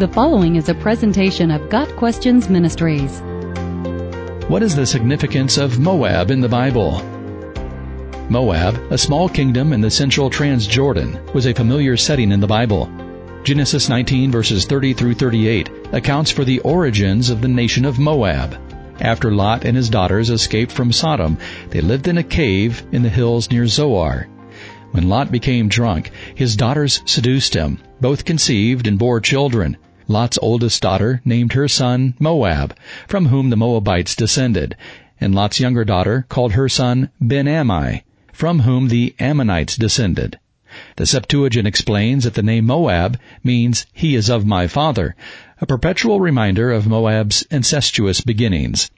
The following is a presentation of Got Questions Ministries. What is the significance of Moab in the Bible? Moab, a small kingdom in the central Transjordan, was a familiar setting in the Bible. Genesis 19 verses 30 through 38 accounts for the origins of the nation of Moab. After Lot and his daughters escaped from Sodom, they lived in a cave in the hills near Zoar. When Lot became drunk, his daughters seduced him. Both conceived and bore children. Lot's oldest daughter named her son Moab, from whom the Moabites descended, and Lot's younger daughter called her son Ben-Ammi, from whom the Ammonites descended. The Septuagint explains that the name Moab means he is of my father, a perpetual reminder of Moab's incestuous beginnings.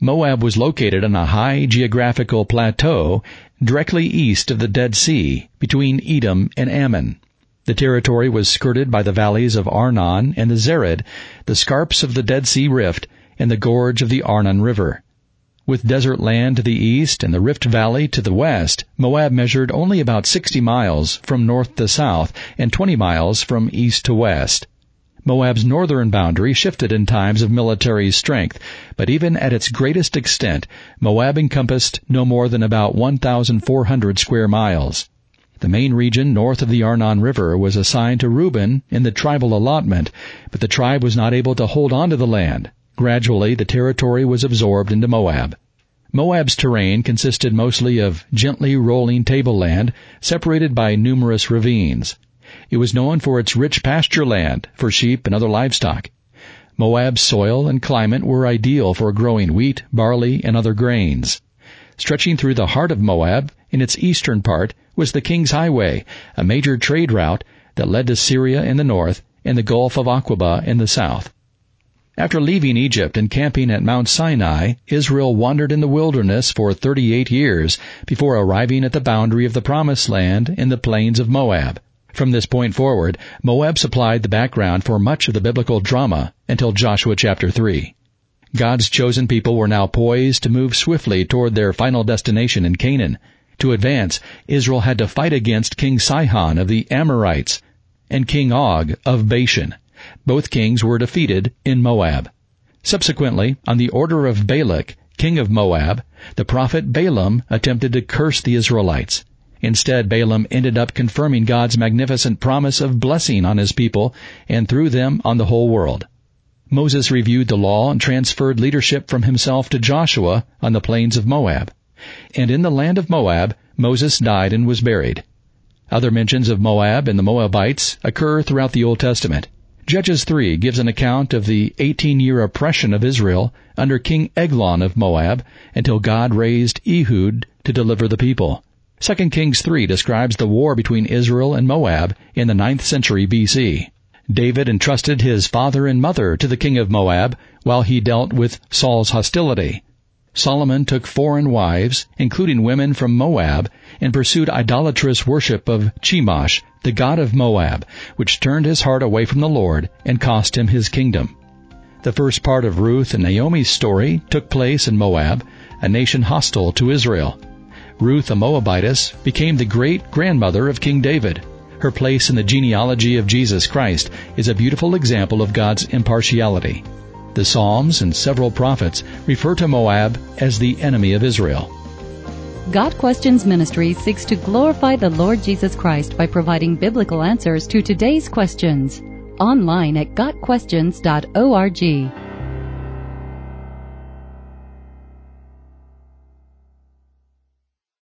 Moab was located on a high geographical plateau directly east of the Dead Sea between Edom and Ammon. The territory was skirted by the valleys of Arnon and the Zered, the scarps of the Dead Sea Rift, and the gorge of the Arnon River. With desert land to the east and the Rift Valley to the west, Moab measured only about 60 miles from north to south and 20 miles from east to west. Moab's northern boundary shifted in times of military strength, but even at its greatest extent, Moab encompassed no more than about 1,400 square miles. The main region north of the Arnon River was assigned to Reuben in the tribal allotment, but the tribe was not able to hold on to the land. Gradually, the territory was absorbed into Moab. Moab's terrain consisted mostly of gently rolling tableland, separated by numerous ravines. It was known for its rich pasture land for sheep and other livestock. Moab's soil and climate were ideal for growing wheat, barley, and other grains. Stretching through the heart of Moab, in its eastern part, was the King's Highway, a major trade route that led to Syria in the north and the Gulf of Aqaba in the south. After leaving Egypt and camping at Mount Sinai, Israel wandered in the wilderness for 38 years before arriving at the boundary of the Promised Land in the plains of Moab. From this point forward, Moab supplied the background for much of the biblical drama until Joshua chapter 3. God's chosen people were now poised to move swiftly toward their final destination in Canaan, to advance, Israel had to fight against King Sihon of the Amorites and King Og of Bashan. Both kings were defeated in Moab. Subsequently, on the order of Balak, king of Moab, the prophet Balaam attempted to curse the Israelites. Instead, Balaam ended up confirming God's magnificent promise of blessing on his people and through them on the whole world. Moses reviewed the law and transferred leadership from himself to Joshua on the plains of Moab. And in the land of Moab, Moses died and was buried. Other mentions of Moab and the Moabites occur throughout the Old Testament. Judges 3 gives an account of the 18-year oppression of Israel under King Eglon of Moab until God raised Ehud to deliver the people. 2 Kings 3 describes the war between Israel and Moab in the 9th century BC. David entrusted his father and mother to the king of Moab while he dealt with Saul's hostility. Solomon took foreign wives, including women from Moab, and pursued idolatrous worship of Chemosh, the god of Moab, which turned his heart away from the Lord and cost him his kingdom. The first part of Ruth and Naomi's story took place in Moab, a nation hostile to Israel. Ruth, a Moabitess, became the great grandmother of King David. Her place in the genealogy of Jesus Christ is a beautiful example of God's impartiality. The Psalms and several prophets refer to Moab as the enemy of Israel. Got Questions Ministry seeks to glorify the Lord Jesus Christ by providing biblical answers to today's questions. Online at GotQuestions.org.